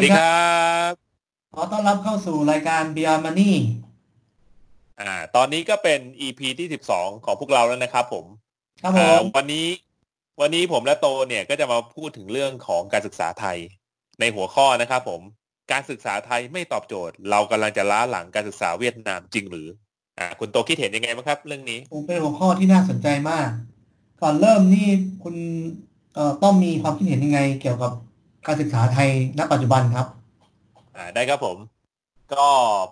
วัสดีครับ ขอต้อนรับเข้าสู่รายการ Beyond Money อ่า ตอนนี้ก็เป็น EP ที่สิบสองของพวกเราแล้วนะครับ ผมครับผมวันนี้ วันนี้ผมและโตเนี่ยก็จะมาพูดถึงเรื่องของการศึกษาไทย ในหัวข้อนะครับผม การศึกษาไทยไม่ตอบโจทย์ เรากำลังจะล้าหลังการศึกษาเวียดนามจริงหรือ อ่า คุณโตคิดเห็นยังไงบ้างครับ เรื่องนี้ผมเป็นหัวข้อที่น่าสนใจมาก ก่อนเริ่มนี่คุณเอ่อต้องมีความคิดเห็นยังไงเกี่ยวกับ การศึกษาไทยณปัจจุบันครับ อ่าได้ครับผม ก็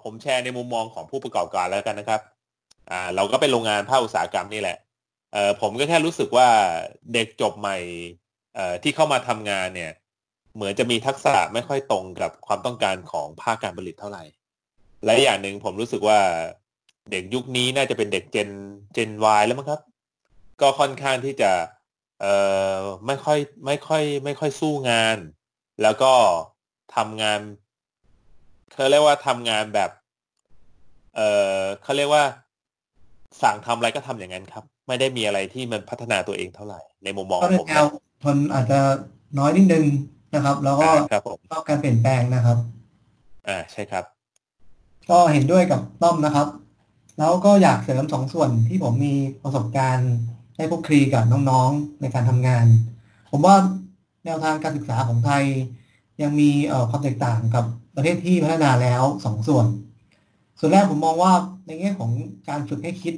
ผมแชร์ในมุมมองของผู้ประกอบการแล้วกันนะครับ อ่า เราก็เป็นโรงงานภาคอุตสาหกรรมนี่แหละเอ่อผมก็แค่รู้สึกว่าเด็กจบใหม่เอ่อที่เข้ามาทำงานเนี่ย เหมือนจะมีทักษะไม่ค่อยตรงกับความต้องการของภาคการผลิตเท่าไหร่ และอย่างหนึ่งผมรู้สึกว่าเด็กยุคนี้น่าจะเป็นเด็กเจนเจน Y แล้วมั้งครับ ก็ค่อนข้างที่จะเอ่อไม่ค่อยไม่ค่อย ไม่ค่อยสู้งาน แล้วก็ทำงานเขาเรียกว่าทำงานแบบ เอ่อเขาเรียกว่า สั่งทำอะไรก็ทำอย่างนั้นครับ ไม่ได้มีอะไรที่มันพัฒนาตัวเองเท่าไหร่ ในมุมมองขก็องเป็นผมแนนะวทนอาจจะน้อยนิดนึงนะครับ แล้วก็อ่าครับผม ชอบการเปลี่ยนแปลงนะครับ อ่าใช่ครับ ก็เห็นด้วยกับต้อมนะครับ แล้วก็อยากเสริมสองส่วนที่ผมมีประสบการณ์ได้พบคลีกับน้องๆในการทำงาน ผมว่า แนวทางการศึกษาของไทย ยังมีเอ่อความแตกต่างกับประเทศที่พัฒนาแล้วสองส่วน ส่วนแรกผมมองว่าในแง่ของการฝึกให้คิด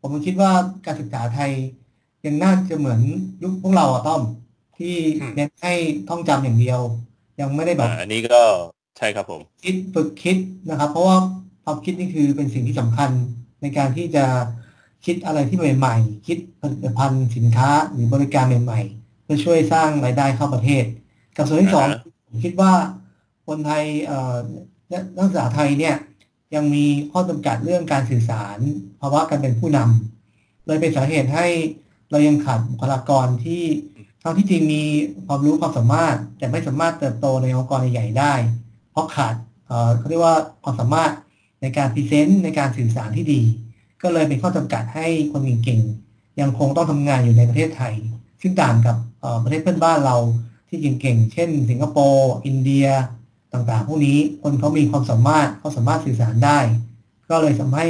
ผมคิดว่าการศึกษาไทยยังน่าจะเหมือนยุคพวกเราอะต้อมที่อืมเน้นให้ท่องจำอย่างเดียว ยังไม่ได้แบอ่าบอันนี้ก็ใช่ครับผม คิดฝึกคิดนะครับ เพราะว่าความคิดนี่คือเป็นสิ่งที่สำคัญในการที่จะคิดอะไรที่ใหม่ๆ คิดผลิตภัณฑ์สินค้าหรือบริการใหม่ๆเพื่อช่วยสร้างรายได้เข้าประเทศ กับส่วนที่สองอ่าฮะผมคิดว่าคนไทยเอ่อนักศึกษาไทยเนี่ยยังมีข้อจำกัดเรื่องการสื่อสารภาวะการเป็นผู้นำเลยเป็นสาเหตุให้เรายังขาดบุคลากรที่ทั้งที่จริงมีความรู้ความสามารถ แต่ไม่สามารถเติบโตในองค์กรใหญ่ๆได้ เพราะขาดเอ่อเขาเรียกว่าความสามารถในการ present ในการสื่อสารที่ดี ก็เลยเป็นข้อจำกัดให้คนเก่งๆยังคงต้องทำงานอยู่ในประเทศไทย ซึ่งต่างกับเอ่อ ประเทศเพื่อนบ้านเราที่เก่งๆ เช่น สิงคโปร์ อินเดียต่างๆ พวกนี้คนเขามีความสามารถเขาสามารถสื่อสารได้ ก็เลยทำให้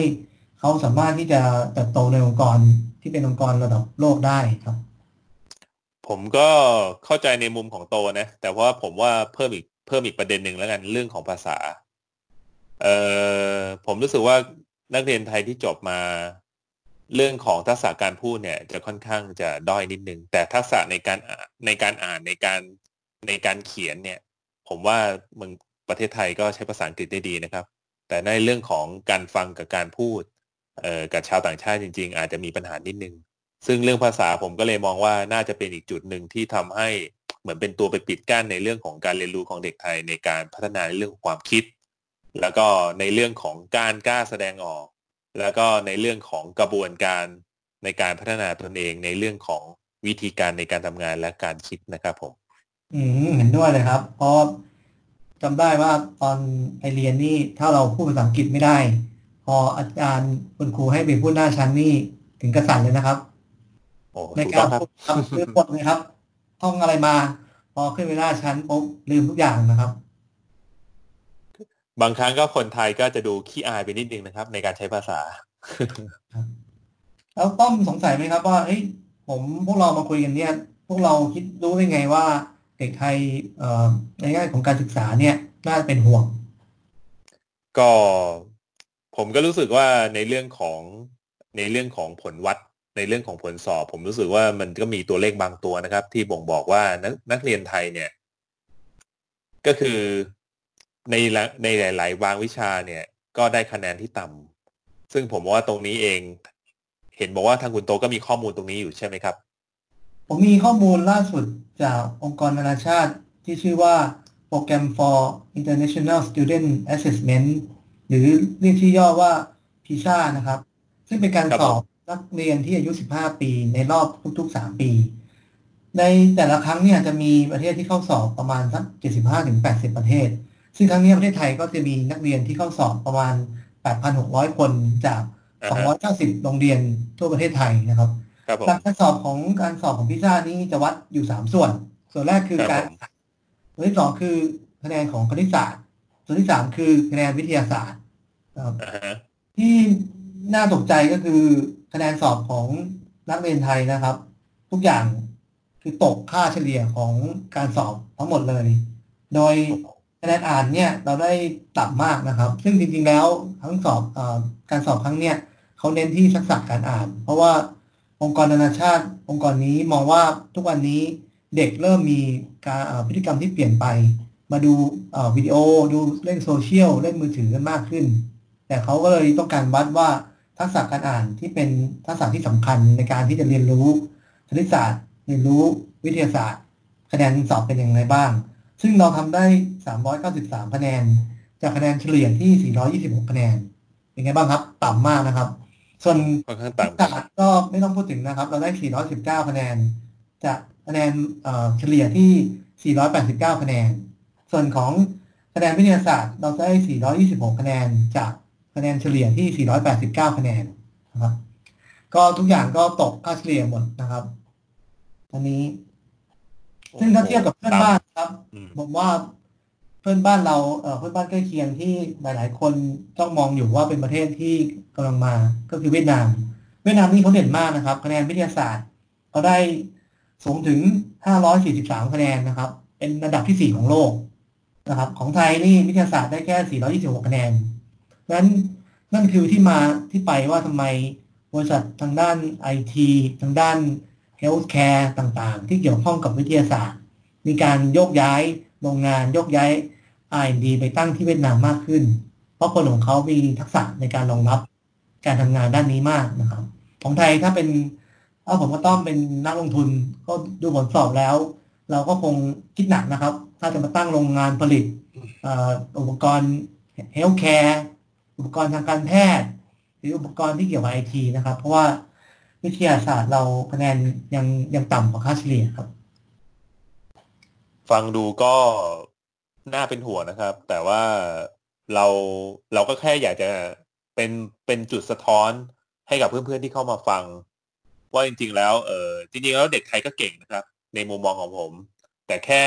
เขาสามารถที่จะเติบโตในองค์กรที่เป็นองค์กรระดับโลกได้ครับ ผมก็เข้าใจในมุมของโตนะ แต่ว่าผมว่าเพิ่มอีกเพิ่มอีกประเด็นหนึ่งแล้วกันเรื่องของภาษา เอ่อผมรู้สึกว่านักเรียนไทยที่จบมา เรื่องของทักษะการพูดเนี่ยจะค่อนข้างจะด้อยนิดนึง แต่ทักษะในการในการอ่านในการในการเขียนเนี่ย ผมว่าเมืองประเทศไทยก็ใช้ภาษาอังกฤษได้ดีนะครับ แต่ในเรื่องของการฟังกับการพูดเอ่อกับชาวต่างชาติจริง ๆ อาจจะมีปัญหานิดนึง ซึ่งเรื่องภาษาผมก็เลยมองว่าน่าจะเป็นอีกจุดหนึ่งที่ทำให้เหมือนเป็นตัวไปปิดกั้นในเรื่องของการเรียนรู้ของเด็กไทยในการพัฒนาในเรื่องของความคิด แล้วก็ในเรื่องของการกล้าแสดงออก แล้วก็ในเรื่องของกระบวนการในการพัฒนาตนเองในเรื่องของวิธีการในการทำงานและการคิดนะครับผม อืมเห็นด้วยเลยครับ เพราะจำได้ว่าตอนไปเรียนนี่ถ้าเราพูดภาษาอังกฤษไม่ได้ พออาจารย์คุณครูให้ไปพูดหน้าชั้นนี่ถึงกระสันเลยนะครับโอ้ในถูกกาต้อรงครับพูดครับลืมหมดเลยครับ ท่องอะไรมา พอขึ้นไปหน้าชั้นปุ๊บลืมทุกอย่างนะครับ บางครั้งก็คนไทยก็จะดูขี้อายไปนิดนึงนะครับ ในการใช้ภาษา แล้วต้อมสงสัยไหมครับว่าเฮ้ยผมพวกเรามาคุยกันเนี่ย พวกเราคิดรู้ได้ไงว่าเด็กไทยเอ่อในแง่ของการศึกษาเนี่ยน่าจะเป็นห่วง ก็ผมก็รู้สึกว่าในเรื่องของในเรื่องของผลวัดในเรื่องของผลสอบ ผมรู้สึกว่ามันก็มีตัวเลขบางตัวนะครับ ที่บ่งบอกว่านักนักเรียนไทยเนี่ย ก็คือ ในละในหลายๆบางวิชาเนี่ย ก็ได้คะแนนที่ต่ำซึ่งผมว่าตรงนี้เอง เห็นบอกว่าทางคุณโตก็มีข้อมูลตรงนี้อยู่ใช่ไหมครับ ผมมีข้อมูลล่าสุดจากองค์กรนานาชาติที่ชื่อว่า Program for International Student Assessment หรือเรียกชื่อย่อว่า PISA นะครับ ซึ่งเป็นการครับสอบนักเรียนที่อายุ 15 ปีในรอบทุก ๆ 3 ปี ในแต่ละครั้งเนี่ยจะมีประเทศที่เข้าสอบประมาณสัก 75-80 ประเทศ ซึ่งครั้งนี้ประเทศไทยก็จะมีนักเรียนที่เข้าสอบประมาณ 8,600 คนจากอ่าฮะ290 โรงเรียนทั่วประเทศไทยนะครับครับผมหลักการสอบของการสอบของพิซซ่านี้จะวัดอยู่สามส่วน ส่วนแรกคือครับการผมอ่านส่วนที่สองคือคะแนนของคณิตศาสตร์ ส่วนที่สามคือคะแนนวิทยาศาสตร์ครับอ่าฮะที่น่าตกใจก็คือคะแนนสอบของนักเรียนไทยนะครับ ทุกอย่างคือตกค่าเฉลี่ยของการสอบทั้งหมดเลย โดย คะแนนอ่านเนี่ยเราได้ต่ำมากนะครับ ซึ่งจริงๆแล้วทั้งสอบอการสอบครั้งเนี้ยเขาเน้นที่ทักษะการอ่าน เพราะว่าองค์กรนานาชาติ องค์กรนี้มองว่าทุกวันนี้เด็กเริ่มมีการพฤติกรรมที่เปลี่ยนไป มาดูวิดีโอดูเล่นโซเชียลเล่นมือถือกันมากขึ้น แต่เขาก็เลยต้องการวัดว่าทักษะการอ่านที่เป็นทักษะที่สำคัญในการที่จะเรียนรู้คณิตศาสตร์ เรียนรู้วิทยาศาสตร์ คะแนนสอบเป็นอย่างไรบ้าง ซึ่งเราทำได้ 393 คะแนน จากคะแนนเฉลี่ยที่ 426 คะแนน เป็นไงบ้างครับ ต่ำมากนะครับ ส่วนค่อนข้างคณิต่ำตศาสตร์ก็ไม่ต้องพูดถึงนะครับ เราได้ 419 คะแนน จากคะแนนเอ่อเฉลี่ยที่ 489 คะแนน ส่วนของคะแนนวิทยาศาสตร์เราได้ 426 คะแนน จากคะแนนเฉลี่ยที่ 489 คะแนนนะครับ ก็ทุกอย่างก็ตกค่าเฉลี่ยหมดนะครับอันนี้ ซึ่งถ้าเทียบกับเพื่อนบ้านครับอืมผมว่าเพื่อนบ้านเราเอ่อเพื่อนบ้านใกล้เคียงที่หลาย ๆ คนต้องมองอยู่ว่าเป็นประเทศที่กำลังมาก็คือเวียดนาม เวียดนามนี่เขาเด่นมากนะครับ คะแนนวิทยาศาสตร์เขาได้สูงถึง 543 คะแนนนะครับ เป็นระดับที่ 4 ของโลกนะครับ ของไทยนี่วิทยาศาสตร์ได้แค่ 426 คะแนนเพราะฉะนั้นนั่นคือที่มาที่ไปว่าทำไมบริษัททางด้านไอทีทางด้าน เฮลท์แคร์ต่างๆ ที่เกี่ยวข้องกับวิทยาศาสตร์ มีการโยกย้ายโรงงานโยกย้าย R&D ไปตั้งที่เวียดนามมากขึ้น เพราะคนของเขามีทักษะในการรองรับการทำงานด้านนี้มากนะครับ ของไทยถ้าเป็นถ้าผมก็ต้องเป็นนักลงทุนก็ดูผลสอบแล้ว เราก็คงคิดหนักนะครับ ถ้าจะมาตั้งโรงงานผลิตอ่ออุปกรณ์ healthcare อุปกรณ์ทางการแพทย์ หรืออุปกรณ์ที่เกี่ยวกับไอทีนะครับ เพราะว่า วิทยาศาสตร์เราคะแนนยังยังต่ำกว่าค่าเฉลี่ยครับ ฟังดูก็น่าเป็นห่วงนะครับ แต่ว่าเราเราก็แค่อยากจะเป็นเป็นจุดสะท้อนให้กับเพื่อนๆที่เข้ามาฟัง ว่าจริง ๆ แล้วเออจริงๆแล้วเด็กไทยก็เก่งนะครับ ในมุมมองของผม แต่แค่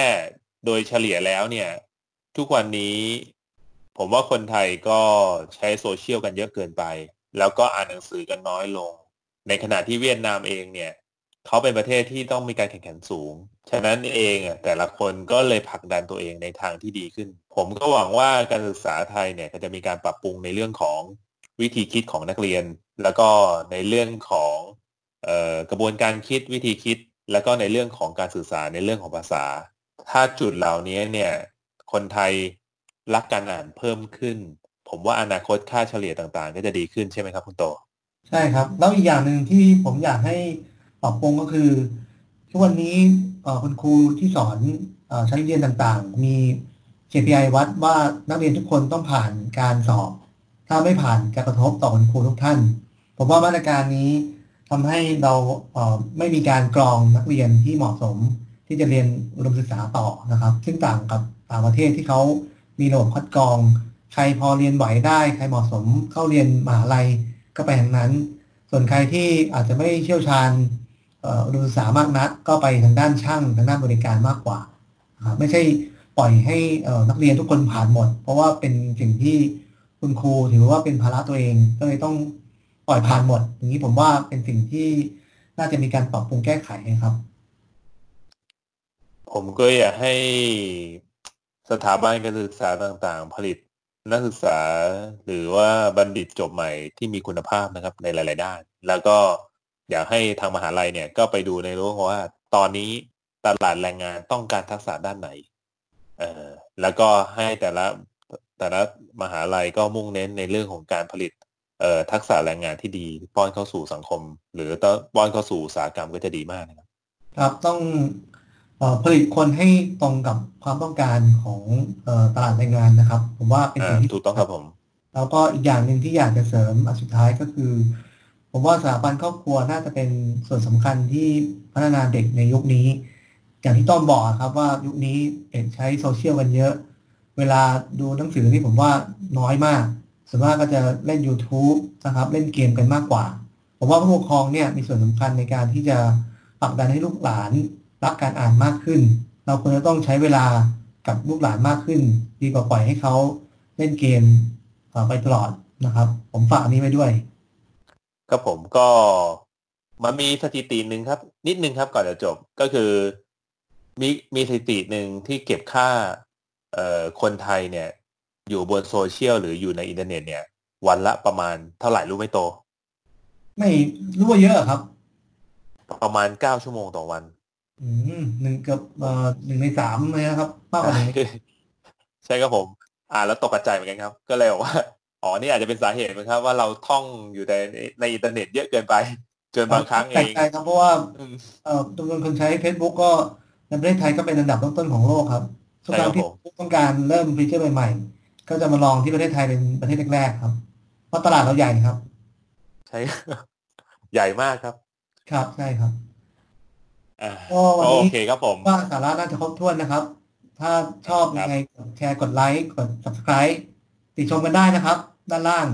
โดยเฉลี่ยแล้วเนี่ย ทุกวันนี้ผมว่าคนไทยก็ใช้โซเชียลกันเยอะเกินไป แล้วก็อ่านหนังสือกันน้อยลง ในขณะที่เวียดนามเองเนี่ยเขาเป็นประเทศที่ต้องมีการแข่งขันสูง ฉะนั้นเองอะแต่ละคนก็เลยผลักดันตัวเองในทางที่ดีขึ้น ผมก็หวังว่าการศึกษาไทยเนี่ยจะมีการปรับปรุงในเรื่องของวิธีคิดของนักเรียน แล้วก็ในเรื่องของออกระบวนการคิดวิธีคิด แล้วก็ในเรื่องของการสื่อสารในเรื่องของภาษา ถ้าจุดเหล่านี้เนี่ยคนไทยรักการอ่านเพิ่มขึ้น ผมว่าอนาคตค่าเฉลี่ยต่างๆ ก็จะดีขึ้นใช่ไหมครับคุณโต ใช่ครับ แล้วอีกอย่างหนึ่งที่ผมอยากให้ปรับปรุงก็คือ ทุกวันนี้เอ่อคุณครูที่สอนเอ่อชั้นเรียนต่างๆ มี KPI วัดว่านักเรียนทุกคนต้องผ่านการสอบ ถ้าไม่ผ่านจะกระทบต่อคุณครูทุกท่าน ผมว่ามาตรการนี้ทำให้เราเอ่อไม่มีการกรองนักเรียนที่เหมาะสม ที่จะเรียนอุดมศึกษาต่อนะครับ ซึ่งต่างกับต่างประเทศที่เขามีระบบคัดกรอง ใครพอเรียนไหวได้ ใครเหมาะสมเข้าเรียนมหาลัย ก็ไปทางนั้น ส่วนใครที่อาจจะไม่เชี่ยวชาญอุดมศึกษามากนักก็ไปทางด้านช่างทางด้านบริการมากกว่า ไม่ใช่ปล่อยให้นักเรียนทุกคนผ่านหมด เพราะว่าเป็นสิ่งที่คุณครูถือว่าเป็นภาระตัวเองก็เลยต้องปล่อยผ่านหมด อย่างนี้ผมว่าเป็นสิ่งที่น่าจะมีการปรับปรุงแก้ไขนะครับ ผมก็อยากให้สถาบันการศึกษาต่างๆ ผลิต นักศึกษาหรือว่าบัณฑิตจบใหม่ที่มีคุณภาพนะครับในหลาย ๆ ด้าน แล้วก็อยากให้ทางมหาลัยเนี่ยก็ไปดูในเรื่องว่าตอนนี้ตลาดแรงงานต้องการทักษะด้านไหนเอ่อแล้วก็ให้แต่ละแต่ละมหาลัยก็มุ่งเน้นในเรื่องของการผลิตเอ่อทักษะแรงงานที่ดีป้อนเข้าสู่สังคม หรือต้อนป้อนเข้าสู่อุตสาหกรรมก็จะดีมากนะครับครับต้อง ผลิตคนให้ตรงกับความต้องการของเอ่อตลาดแรงงานนะครับ ผมว่าเป็นอ่าสิ่งที่ถูกต้องครับผม แล้วก็อีกอย่างหนึ่งที่อยากจะเสริมอันสุดท้ายก็คือ ผมว่าสถาบันครอบครัวน่าจะเป็นส่วนสำคัญที่พัฒนาเด็กในยุคนี้ อย่างที่ต้อมบอกครับว่ายุคนี้เด็กใช้โซเชียลกันเยอะ เวลาดูหนังสือนี่ผมว่าน้อยมากส่วนมากก็จะเล่น YouTube นะครับเล่นเกมกันมากกว่า ผมว่าผู้ปกครองเนี่ยมีส่วนสำคัญในการที่จะผลักดันให้ลูกหลาน รักการอ่านมากขึ้น เราควรจะต้องใช้เวลากับลูกหลานมากขึ้น ดีกว่าปล่อยให้เขาเล่นเกมเอ่อไปตลอดนะครับ ผมฝากอันนี้ไว้ด้วย ครับผมก็มันมีสถิติหนึ่งครับ นิดนึงครับก่อนจะจบก็คือมีมีสถิติหนึ่งที่เก็บค่าเอ่อคนไทยเนี่ย อยู่บนโซเชียลหรืออยู่ในอินเทอร์เน็ตเนี่ย วันละประมาณเท่าไหร่รู้ไหมโต ไม่รู้ว่าเยอะเหรอครับ ประมาณเก้าชั่วโมงต่อวัน อืมหนึ่งเกับเอ่อหนึ่งในสามเลยนะครับมากกว่าหนึ่งในใช่ครับผม อ่านแล้วตกใจเหมือนกันครับ ก็เลยบอกว่าอ๋อนี่อาจจะเป็นสาเหตุไหมครับ ว่าเราท่องอยู่ในในอินเทอร์เน็ตเยอะเกินไปจนบางครั้งเอแปลกงใจครับเพราะว่าอืมเอ่อจำนวนคนใช้ Facebook ก็ในประเทศไทยก็เป็นอันดับต้นๆของโลกครับทุกใช่คครัรั้บงที่ผมต้องการเริ่มฟีเจอร์ใหม่ๆก็จะมาลองที่ประเทศไทยเป็นประเทศแรกๆครับเพราะตลาดเราใหญ่ครับ ใช่ใหญ่มากครับ ครับใช่ครับอ่า ก็วันนี้โอเคครับผมว่าสาระน่าจะครบถ้วนนะครับ ถ้าชอบครัยับงไงกดแชร์กดไลค์กด subscribe ติชมกันได้นะครับ ด้านล่าง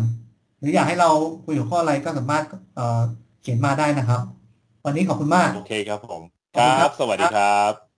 หรืออยากให้เราคุยหัวข้ออะไรก็สามารถเอ่อเขียนมาได้นะครับ วันนี้ขอบคุณมาก โอเคครับผมขอบคคุณครัรับบสวัสดีครับ